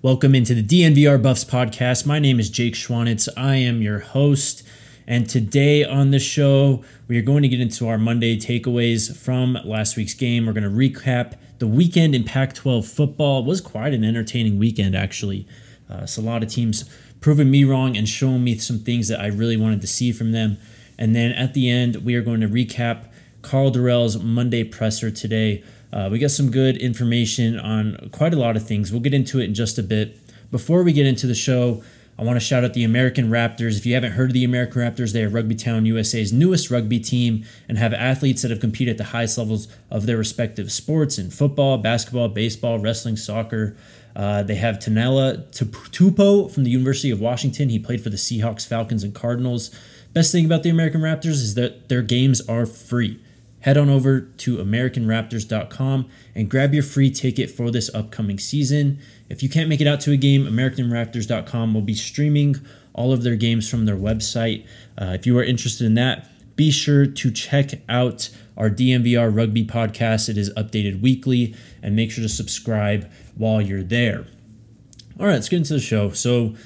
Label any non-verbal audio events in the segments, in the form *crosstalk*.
Welcome into the DNVR Buffs podcast. My name is Jake Schwanitz. I am your host. And today on the show, we are going to get into our Monday takeaways from last week's game. We're going to recap the weekend in Pac 12 football. It was quite an entertaining weekend, actually. Uh, a lot of teams proving me wrong and showing me some things that I really wanted to see from them. And then at the end, we are going to recap Karl Dorrell's Monday presser today. Uh, we got some good information on quite a lot of things. We'll get into it in just a bit. Before we get into the show, I want to shout out the American Raptors. If you haven't heard of the American Raptors, they are Rugby Town USA's newest rugby team and have athletes that have competed at the highest levels of their respective sports in football, basketball, baseball, wrestling, soccer. Uh, they have Taniela Tupou from the University of Washington. He played for the Seahawks, Falcons, and Cardinals. Best thing about the American Raptors is that their games are free head on over to AmericanRaptors.com and grab your free ticket for this upcoming season. If you can't make it out to a game, AmericanRaptors.com will be streaming all of their games from their website. Uh, if you are interested in that, be sure to check out our DNVR Rugby podcast. It is updated weekly, and make sure to subscribe while you're there. All right, let's get into the show. So,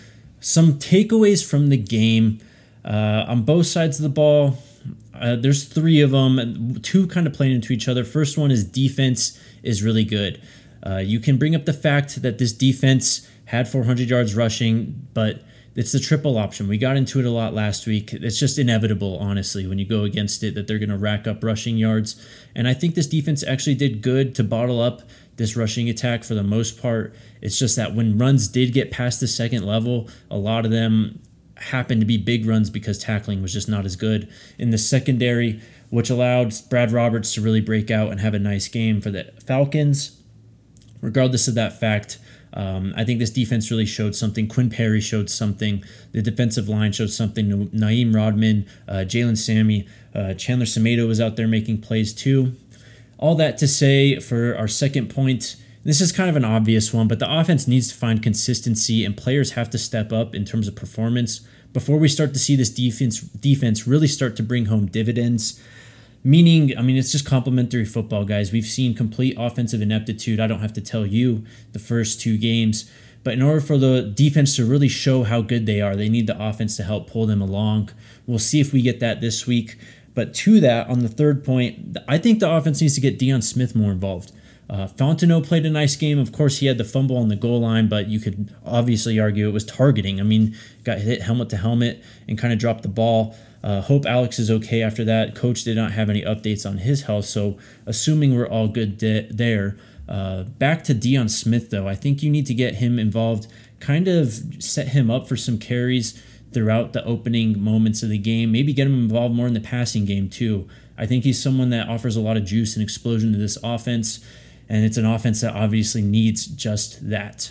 some takeaways from the game uh, on both sides of the ball. Uh, there's three of them, two kind of playing into each other. First one is defense is really good. Uh, you can bring up the fact that this defense had 400 yards rushing, but it's the triple option. We got into it a lot last week. It's just inevitable, honestly, when you go against it, that they're going to rack up rushing yards. And I think this defense actually did good to bottle up this rushing attack for the most part. It's just that when runs did get past the second level, a lot of them happened to be big runs because tackling was just not as good in the secondary, which allowed Brad Roberts to really break out and have a nice game for the Falcons. Regardless of that fact, um, I think this defense really showed something. Quinn Perry showed something. The defensive line showed something. Naeem Rodman, uh, Jalen Sammy, uh, Chandler Semedo was out there making plays too. All that to say for our second point, this is kind of an obvious one, but the offense needs to find consistency and players have to step up in terms of performance before we start to see this defense defense really start to bring home dividends. Meaning, I mean, it's just complementary football, guys. We've seen complete offensive ineptitude. I don't have to tell you the first two games. But in order for the defense to really show how good they are, they need the offense to help pull them along. We'll see if we get that this week. But to that, on the third point, I think the offense needs to get Deion Smith more involved. Uh, Fontenot played a nice game. Of course, he had the fumble on the goal line, but you could obviously argue it was targeting. I mean, got hit helmet to helmet and kind of dropped the ball. Uh, hope Alex is okay after that. Coach did not have any updates on his health, so assuming we're all good de- there. Uh, back to Deion Smith, though. I think you need to get him involved, kind of set him up for some carries throughout the opening moments of the game. Maybe get him involved more in the passing game, too. I think he's someone that offers a lot of juice and explosion to this offense and it's an offense that obviously needs just that.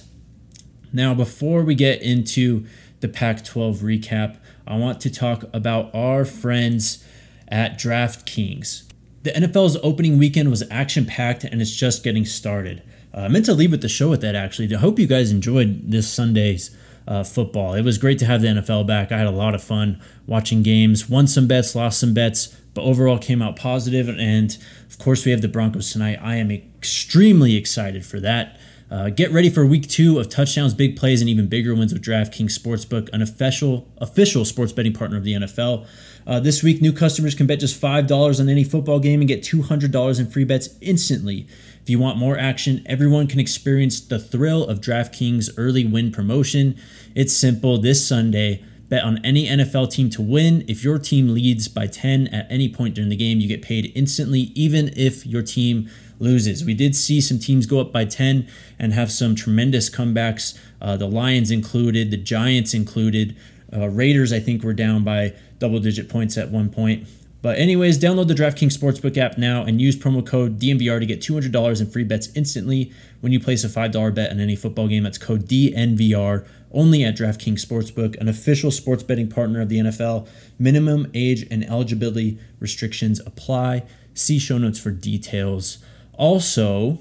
Now, before we get into the Pac 12 recap, I want to talk about our friends at DraftKings. The NFL's opening weekend was action packed and it's just getting started. Uh, I meant to leave with the show with that actually. I hope you guys enjoyed this Sunday's uh, football. It was great to have the NFL back. I had a lot of fun watching games, won some bets, lost some bets, but overall came out positive. And of course, we have the Broncos tonight. I am extremely excited for that. Uh, get ready for week two of touchdowns, big plays, and even bigger wins with DraftKings Sportsbook, an official official sports betting partner of the NFL. Uh, this week, new customers can bet just $5 on any football game and get $200 in free bets instantly. If you want more action, everyone can experience the thrill of DraftKings early win promotion. It's simple. This Sunday, Bet on any NFL team to win. If your team leads by 10 at any point during the game, you get paid instantly, even if your team loses. We did see some teams go up by 10 and have some tremendous comebacks. Uh, the Lions included, the Giants included. Uh, Raiders, I think, were down by double digit points at one point. But, anyways, download the DraftKings Sportsbook app now and use promo code DNVR to get $200 in free bets instantly when you place a $5 bet on any football game. That's code DNVR only at DraftKings Sportsbook, an official sports betting partner of the NFL. Minimum age and eligibility restrictions apply. See show notes for details. Also,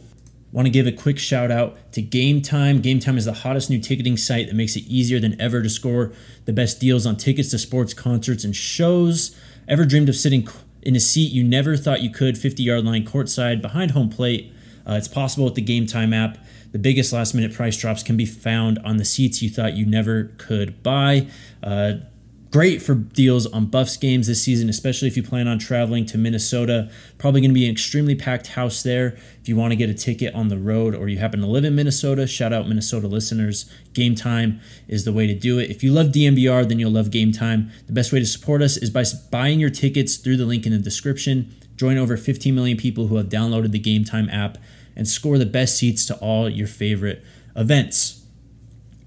want to give a quick shout out to Game Time. Game Time is the hottest new ticketing site that makes it easier than ever to score the best deals on tickets to sports, concerts, and shows. Ever dreamed of sitting in a seat you never thought you could, 50 yard line courtside behind home plate? Uh, it's possible with the Game Time app. The biggest last minute price drops can be found on the seats you thought you never could buy. Uh, great for deals on Buffs games this season, especially if you plan on traveling to Minnesota. Probably going to be an extremely packed house there. If you want to get a ticket on the road or you happen to live in Minnesota, shout out Minnesota listeners. Game time is the way to do it. If you love DNVR, then you'll love Game Time. The best way to support us is by buying your tickets through the link in the description. Join over 15 million people who have downloaded the Game Time app and score the best seats to all your favorite events.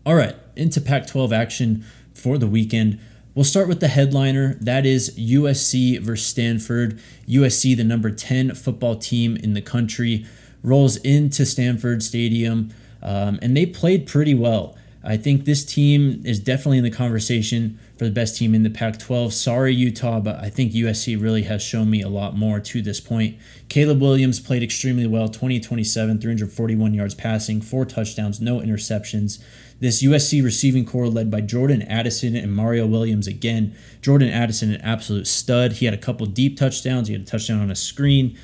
All right, into Pac 12 action for the weekend. We'll start with the headliner. That is USC versus Stanford. USC, the number 10 football team in the country, rolls into Stanford Stadium, um, and they played pretty well. I think this team is definitely in the conversation for the best team in the Pac 12. Sorry, Utah, but I think USC really has shown me a lot more to this point. Caleb Williams played extremely well 20 27, 341 yards passing, four touchdowns, no interceptions. This USC receiving core led by Jordan Addison and Mario Williams again. Jordan Addison, an absolute stud. He had a couple deep touchdowns, he had a touchdown on a screen.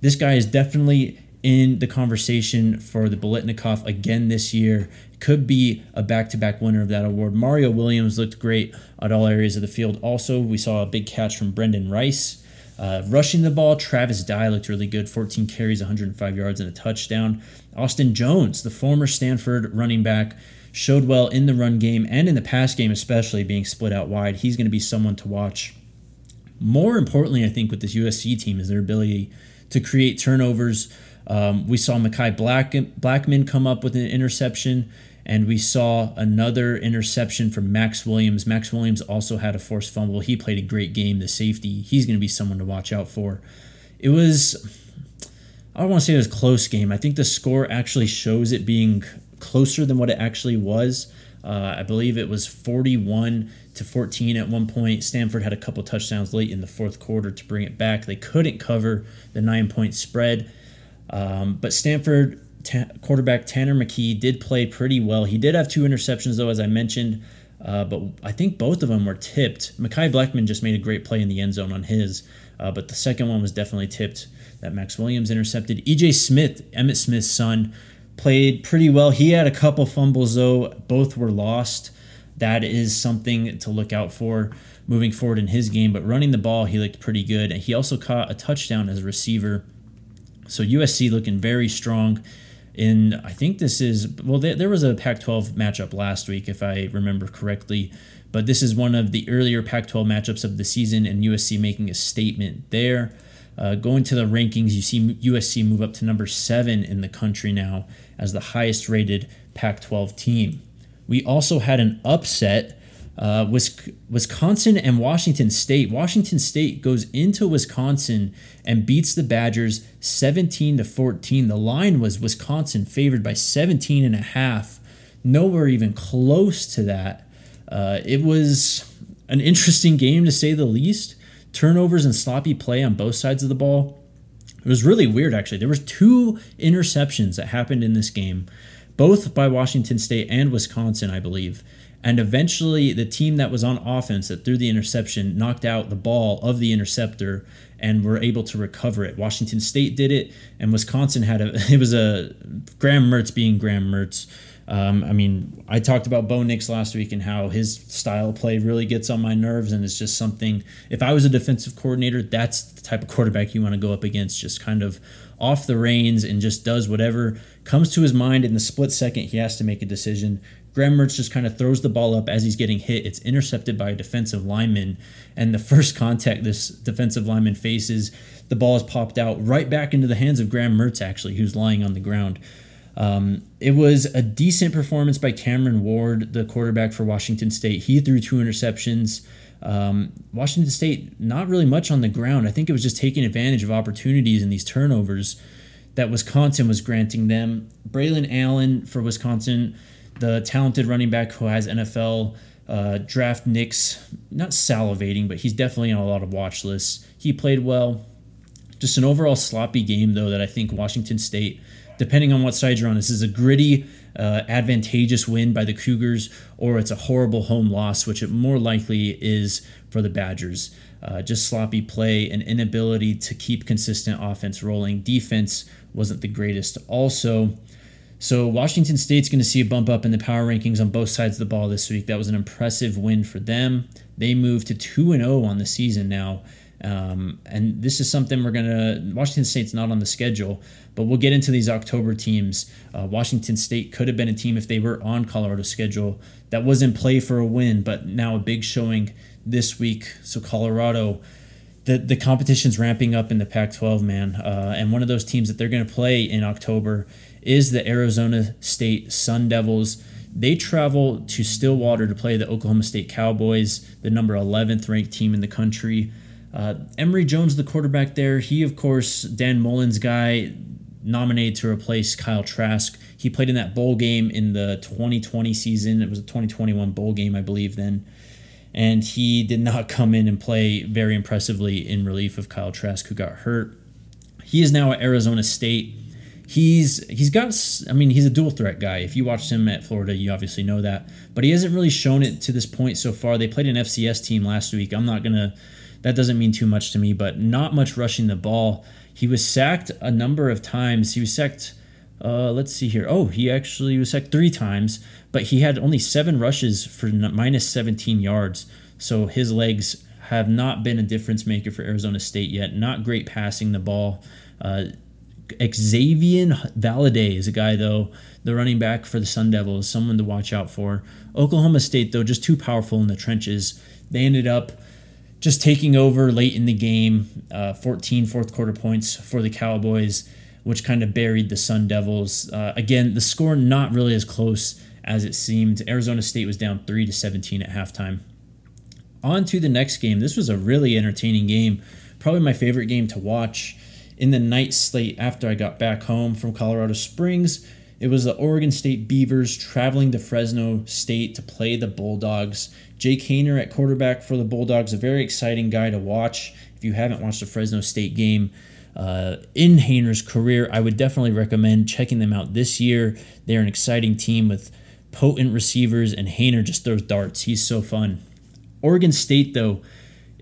This guy is definitely in the conversation for the Biletnikoff again this year. Could be a back to back winner of that award. Mario Williams looked great at all areas of the field. Also, we saw a big catch from Brendan Rice. Uh, rushing the ball, Travis Dye looked really good 14 carries, 105 yards, and a touchdown. Austin Jones, the former Stanford running back, showed well in the run game and in the pass game, especially being split out wide. He's going to be someone to watch. More importantly, I think, with this USC team is their ability to create turnovers. Um, we saw Mekhi Black, Blackmon come up with an interception, and we saw another interception from Max Williams. Max Williams also had a forced fumble. He played a great game, the safety. He's going to be someone to watch out for. It was, I don't want to say it was a close game. I think the score actually shows it being closer than what it actually was. Uh, I believe it was 41 to 14 at one point. Stanford had a couple touchdowns late in the fourth quarter to bring it back. They couldn't cover the nine point spread. Um, but Stanford quarterback Tanner McKee did play pretty well. He did have two interceptions, though, as I mentioned, uh, but I think both of them were tipped. Mekhi Blackmon just made a great play in the end zone on his, uh, but the second one was definitely tipped that Max Williams intercepted. EJ Smith, Emmitt Smith's son, played pretty well. He had a couple fumbles, though. Both were lost. That is something to look out for moving forward in his game. But running the ball, he looked pretty good. And he also caught a touchdown as a receiver. So USC looking very strong. In I think this is well, there was a Pac-12 matchup last week, if I remember correctly. But this is one of the earlier Pac-12 matchups of the season, and USC making a statement there. Uh, going to the rankings, you see USC move up to number seven in the country now as the highest rated Pac 12 team. We also had an upset. Uh, Wisconsin and Washington State. Washington State goes into Wisconsin and beats the Badgers 17 to 14. The line was Wisconsin favored by 17 and a half. Nowhere even close to that. Uh, it was an interesting game to say the least turnovers and sloppy play on both sides of the ball. It was really weird actually. There was two interceptions that happened in this game, both by Washington State and Wisconsin, I believe. And eventually the team that was on offense that threw the interception knocked out the ball of the interceptor and were able to recover it. Washington State did it and Wisconsin had a *laughs* it was a Graham Mertz being Graham Mertz um, I mean, I talked about Bo Nix last week and how his style of play really gets on my nerves, and it's just something. If I was a defensive coordinator, that's the type of quarterback you want to go up against. Just kind of off the reins and just does whatever comes to his mind in the split second he has to make a decision. Graham Mertz just kind of throws the ball up as he's getting hit. It's intercepted by a defensive lineman, and the first contact this defensive lineman faces, the ball is popped out right back into the hands of Graham Mertz, actually, who's lying on the ground. Um, it was a decent performance by Cameron Ward, the quarterback for Washington State. He threw two interceptions. Um, Washington State, not really much on the ground. I think it was just taking advantage of opportunities in these turnovers that Wisconsin was granting them. Braylon Allen for Wisconsin, the talented running back who has NFL uh, draft nicks, not salivating, but he's definitely on a lot of watch lists. He played well. Just an overall sloppy game, though, that I think Washington State depending on what side you're on, this is a gritty, uh, advantageous win by the Cougars, or it's a horrible home loss, which it more likely is for the Badgers. Uh, just sloppy play and inability to keep consistent offense rolling. Defense wasn't the greatest. Also, So Washington State's going to see a bump up in the power rankings on both sides of the ball this week. That was an impressive win for them. They moved to 2 and 0 on the season now. Um, and this is something we're going to. Washington State's not on the schedule, but we'll get into these October teams. Uh, Washington State could have been a team if they were on Colorado's schedule that was in play for a win, but now a big showing this week. So Colorado, the the competition's ramping up in the Pac-12, man. Uh, and one of those teams that they're going to play in October is the Arizona State Sun Devils. They travel to Stillwater to play the Oklahoma State Cowboys, the number 11th ranked team in the country. Uh, Emory Jones, the quarterback there, he, of course, Dan Mullen's guy, nominated to replace Kyle Trask. He played in that bowl game in the 2020 season. It was a 2021 bowl game, I believe, then. And he did not *laughs* come in and play very impressively in relief of Kyle Trask, who got hurt. He is now at Arizona State. He's he's got I mean he's a dual threat guy. If you watched him at Florida, you obviously know that. But he hasn't really shown it to this point so far. They played an FCS team last week. I'm not gonna that doesn't mean too much to me, but not much rushing the ball. He was sacked a number of times. He was sacked, uh, let's see here. Oh, he actually was sacked three times, but he had only seven rushes for minus 17 yards. So his legs have not been a difference maker for Arizona State yet. Not great passing the ball. Uh, Xavier Valladay is a guy, though, the running back for the Sun Devils, someone to watch out for. Oklahoma State, though, just too powerful in the trenches. They ended up just taking over late in the game, uh, 14 fourth quarter points for the Cowboys, which kind of buried the Sun Devils. Uh, again, the score not really as close as it seemed. Arizona State was down 3 to 17 at halftime. On to the next game. This was a really entertaining game, probably my favorite game to watch. In the night slate after I got back home from Colorado Springs, it was the Oregon State Beavers traveling to Fresno State to play the Bulldogs. Jake Haener at quarterback for the Bulldogs, a very exciting guy to watch. If you haven't watched a Fresno State game uh, in Haener's career, I would definitely recommend checking them out this year. They're an exciting team with potent receivers, and Hayner just throws darts. He's so fun. Oregon State, though,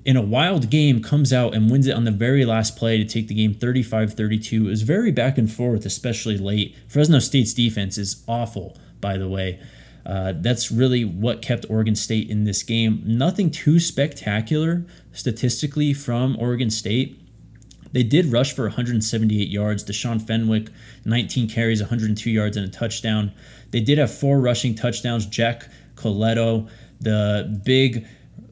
in a wild game, comes out and wins it on the very last play to take the game 35 32. It was very back and forth, especially late. Fresno State's defense is awful, by the way. Uh, that's really what kept Oregon State in this game. Nothing too spectacular statistically from Oregon State. They did rush for 178 yards. Deshaun Fenwick, 19 carries, 102 yards, and a touchdown. They did have four rushing touchdowns. Jack Colletto, the big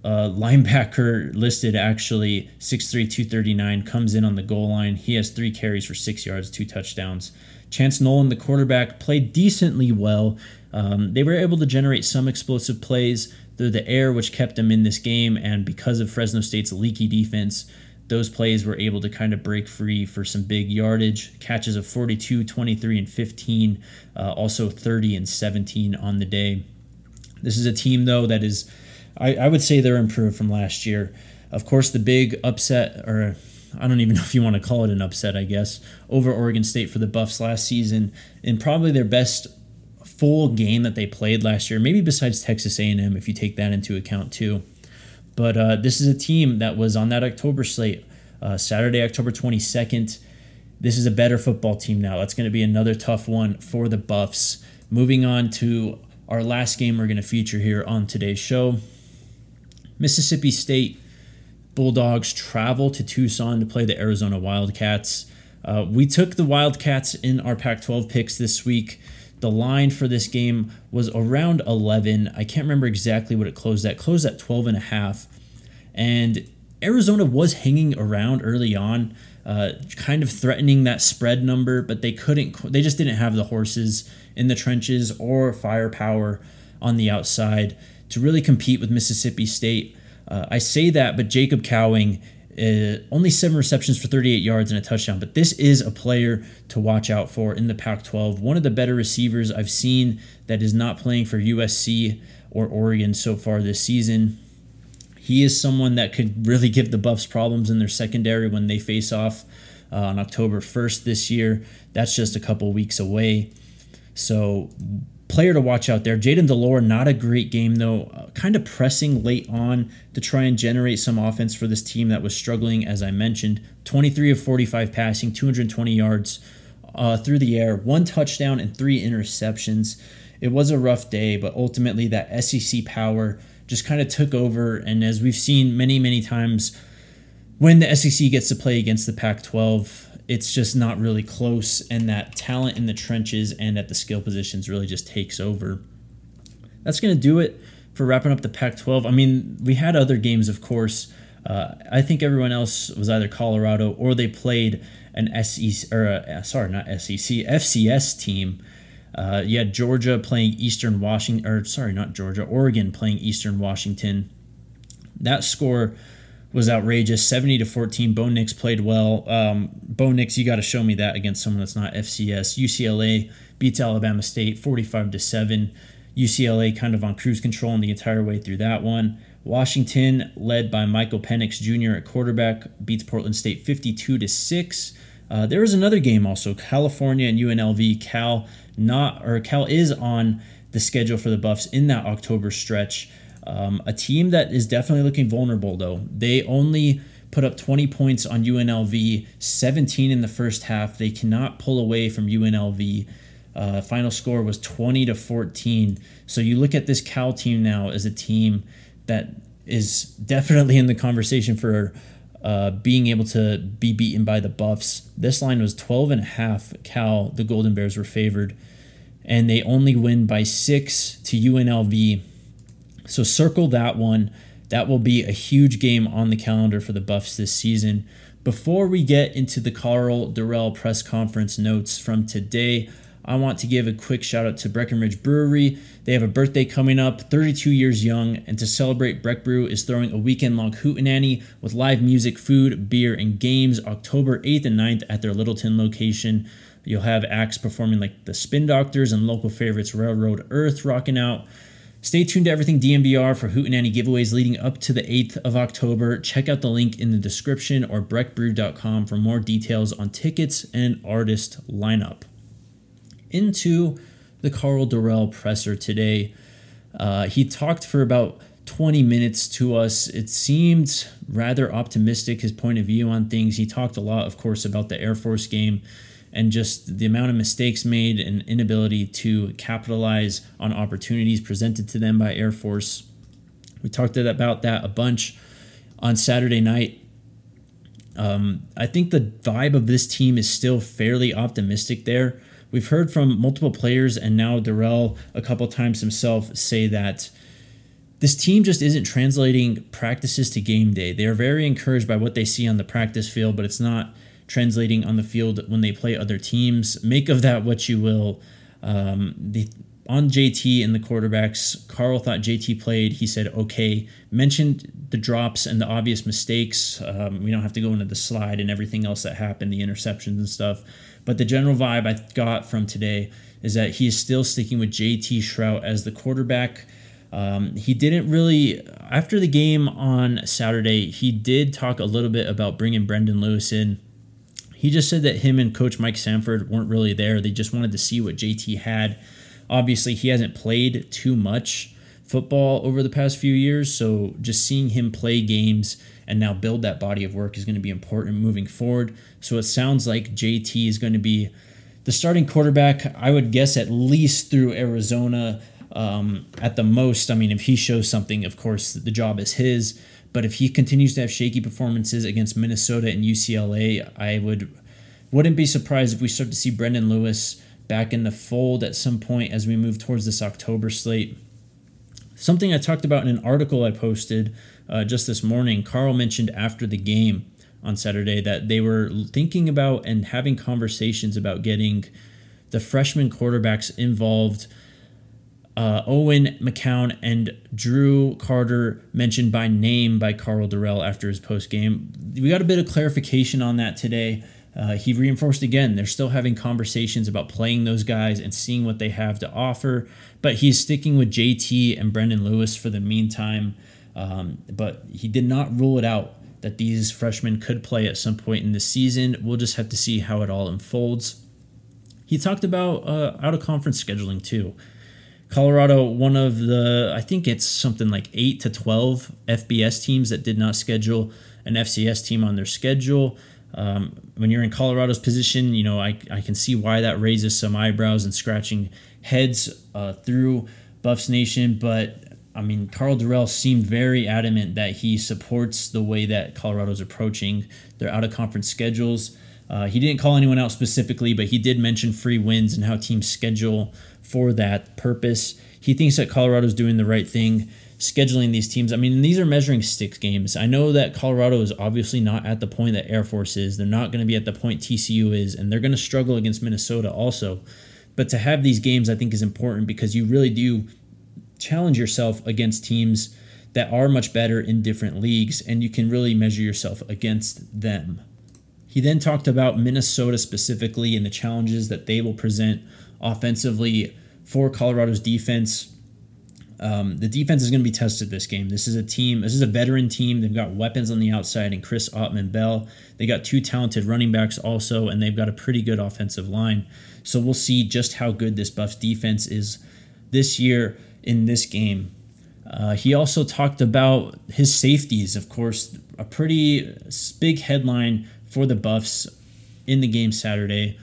uh, linebacker listed actually 6'3, 239, comes in on the goal line. He has three carries for six yards, two touchdowns. Chance Nolan, the quarterback, played decently well. Um, they were able to generate some explosive plays through the air, which kept them in this game. And because of Fresno State's leaky defense, those plays were able to kind of break free for some big yardage catches of 42, 23, and 15, uh, also 30 and 17 on the day. This is a team, though, that is I, I would say they're improved from last year. Of course, the big upset, or I don't even *laughs* know if you want to call it an upset, I guess, over Oregon State for the Buffs last season, in probably their best full game that they played last year, maybe besides Texas A&M, if you take that into account too. But uh, this is a team that was on that October slate, uh, Saturday, October 22nd. This is a better football team now. That's going to be another tough one for the Buffs. Moving on to our last game we're going to feature here on today's show. Mississippi State Bulldogs travel to Tucson to play the Arizona Wildcats. Uh, we took the Wildcats in our Pac 12 picks this week. The line for this game was around 11. I can't remember exactly what it closed at. Closed at 12 and a half. And Arizona was hanging around early on, uh, kind of threatening that spread number, but they couldn't, they just didn't have the horses in the trenches or firepower on the outside to really compete with Mississippi State. Uh, I say that, but Jacob Cowing, uh, only seven receptions for 38 yards and a touchdown. But this is a player to watch out for in the Pac 12. One of the better receivers I've seen that is not playing for USC or Oregon so far this season. He is someone that could really give the Buffs problems in their secondary when they face off uh, on October 1st this year. That's just a couple weeks away. So player to watch out there. Jayden de Laura, not a great game though, uh, kind of pressing late on to try and generate some offense for this team that was struggling, as I mentioned. 23 of 45 passing, 220 yards uh, through the air, one touchdown and three interceptions. It was a rough day, but ultimately that SEC power just kind of took over. And as we've seen many, many times, when the SEC gets to play against the Pac 12, it's just not really close. And that talent in the trenches and at the skill positions really just takes over. That's going to do it for wrapping up the Pac 12. I mean, we had other games, of course. Uh, I think everyone else was either Colorado or they played an SEC or a, sorry, not SEC, FCS team. Uh, you had Georgia playing Eastern Washington, or sorry, not Georgia, Oregon playing Eastern Washington. That score was outrageous, seventy to fourteen. Bo Nix played well. Um, Bo Nix, you got to show me that against someone that's not FCS. UCLA beats Alabama State forty-five to seven. UCLA kind of on cruise control the entire way through that one. Washington, led by Michael Penix Jr. at quarterback, beats Portland State 52 to 6. Uh, there was another game also, California and UNLV. Cal not or Cal is on the schedule for the Buffs in that October stretch. Um, a team that is definitely looking vulnerable though. They only put up 20 points on UNLV, 17 in the first half. They cannot pull away from UNLV. Uh, final score was 20 to 14. So you look at this Cal team now as a team that is definitely in the conversation for uh, being able to be beaten by the Buffs. This line was 12 and a half. Cal, the Golden Bears were favored, and they only win by six to UNLV. So circle that one. That will be a huge game on the calendar for the Buffs this season. Before we get into the Karl Dorrell press conference notes from today, I want to give a quick shout out to Breckenridge Brewery. They have a birthday coming up, 32 years young, and to celebrate, Breck Brew is throwing a weekend long hootenanny with live music, food, beer, and games October 8th and 9th at their Littleton location. You'll have acts performing like the Spin Doctors and local favorites Railroad Earth rocking out. Stay tuned to everything DNVR for Hoot and Hootenanny giveaways leading up to the 8th of October. Check out the link in the description or breckbrew.com for more details on tickets and artist lineup into the Karl Dorrell presser today. Uh, he talked for about 20 minutes to us. It seemed rather optimistic, his point of view on things. He talked a lot, of course, about the Air Force game and just the amount of mistakes made and inability to capitalize on opportunities presented to them by Air Force. We talked about that a bunch on Saturday night. Um, I think the vibe of this team is still fairly optimistic there. We've heard from multiple players and now Dorrell a couple times himself say that this team just isn't translating practices to game day. They are very encouraged by what they see on the practice field, but it's not translating on the field when they play other teams. Make of that what you will. Um, the on JT and the quarterbacks, Karl thought JT played. He said, okay. Mentioned the drops and the obvious mistakes. Um, we don't have to go into the slide and everything else that happened, the interceptions and stuff. But the general vibe I got from today is that he is still sticking with JT Shrout as the quarterback. Um, he didn't really, after the game on Saturday, he did talk a little bit about bringing Brendan Lewis in. He just said that him and Coach Mike Sanford weren't really there. They just wanted to see what JT had. Obviously, he hasn't played too much football over the past few years, so just seeing him play games and now build that body of work is going to be important moving forward. So it sounds like JT is going to be the starting quarterback, I would guess, at least through Arizona. Um, at the most, I mean, if he shows something, of course, the job is his. But if he continues to have shaky performances against Minnesota and UCLA, I would wouldn't be surprised if we start to see Brendan Lewis back in the fold at some point as we move towards this October slate. Something I talked about in an article I posted uh, just this morning, Karl mentioned after the game on Saturday that they were thinking about and having conversations about getting the freshman quarterbacks involved. Uh, Owen McCown and Drew Carter mentioned by name by Karl Dorrell after his post game. We got a bit of clarification on that today. Uh, he reinforced again they're still having conversations about playing those guys and seeing what they have to offer, but he's sticking with JT and Brendan Lewis for the meantime. Um, but he did not rule it out that these freshmen could play at some point in the season. We'll just have to see how it all unfolds. He talked about uh, out of conference scheduling too. Colorado, one of the, I think it's something like 8 to 12 FBS teams that did not schedule an FCS team on their schedule. Um, when you're in Colorado's position, you know, I, I can see why that raises some eyebrows and scratching heads uh, through Buffs Nation. But I mean, Karl Dorrell seemed very adamant that he supports the way that Colorado's approaching their out of conference schedules. Uh, he didn't call anyone out specifically, but he did mention free wins and how teams schedule for that purpose. He thinks that Colorado's doing the right thing scheduling these teams. I mean, these are measuring sticks games. I know that Colorado is obviously not at the point that Air Force is. They're not going to be at the point TCU is, and they're going to struggle against Minnesota also. But to have these games, I think, is important because you really do challenge yourself against teams that are much better in different leagues, and you can really measure yourself against them. He then talked about Minnesota specifically and the challenges that they will present offensively for Colorado's defense um, the defense is going to be tested this game. This is a team. This is a veteran team. They've got weapons on the outside, and Chris Autman-Bell. They got two talented running backs also, and they've got a pretty good offensive line. So we'll see just how good this Buffs defense is this year in this game. Uh, he also talked about his safeties. Of course, a pretty big headline for the Buffs in the game Saturday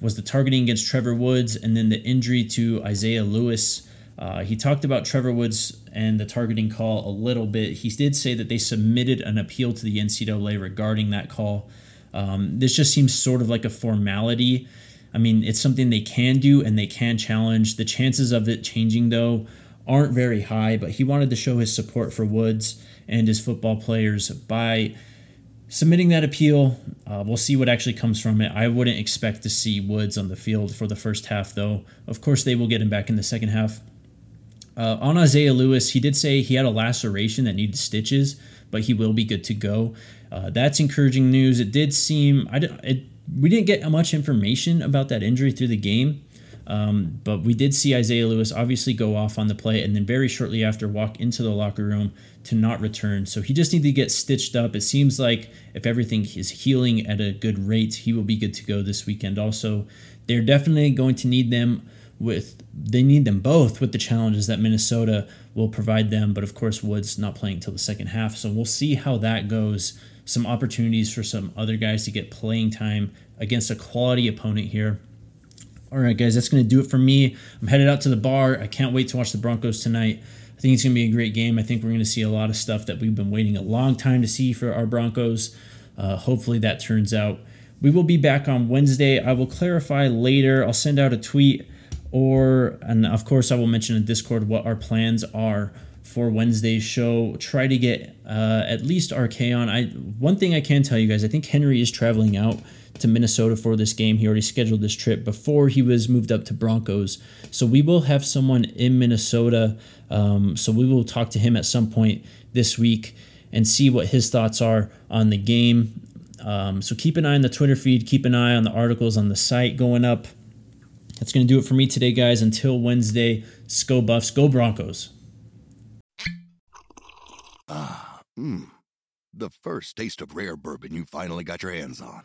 was the targeting against Trevor Woods, and then the injury to Isaiah Lewis. Uh, he talked about Trevor Woods and the targeting call a little bit. He did say that they submitted an appeal to the NCAA regarding that call. Um, this just seems sort of like a formality. I mean, it's something they can do and they can challenge. The chances of it changing, though, aren't very high, but he wanted to show his support for Woods and his football players by submitting that appeal. Uh, we'll see what actually comes from it. I wouldn't expect to see Woods on the field for the first half, though. Of course, they will get him back in the second half. Uh, on Isaiah Lewis, he did say he had a laceration that needed stitches, but he will be good to go. Uh, that's encouraging news. It did seem I did, it, we didn't get much information about that injury through the game, um, but we did see Isaiah Lewis obviously go off on the play and then very shortly after walk into the locker room to not return. So he just needs to get stitched up. It seems like if everything is healing at a good rate, he will be good to go this weekend. Also, they're definitely going to need them with they need them both with the challenges that Minnesota will provide them. But of course, Woods not playing until the second half, so we'll see how that goes. Some opportunities for some other guys to get playing time against a quality opponent here. All right, guys, that's going to do it for me. I'm headed out to the bar. I can't wait to watch the Broncos tonight. I think it's going to be a great game. I think we're going to see a lot of stuff that we've been waiting a long time to see for our Broncos. Uh, hopefully, that turns out. We will be back on Wednesday. I will clarify later. I'll send out a tweet or and of course I will mention in Discord what our plans are for Wednesday's show. Try to get uh, at least RK on. I one thing I can tell you guys, I think Henry is traveling out to Minnesota for this game. He already scheduled this trip before he was moved up to Broncos. So we will have someone in Minnesota. Um, so we will talk to him at some point this week and see what his thoughts are on the game. Um, so keep an eye on the Twitter feed. Keep an eye on the articles on the site going up. That's going to do it for me today, guys. Until Wednesday, Sko Buffs, go Broncos. Ah, mmm. The first taste of rare bourbon you finally got your hands on.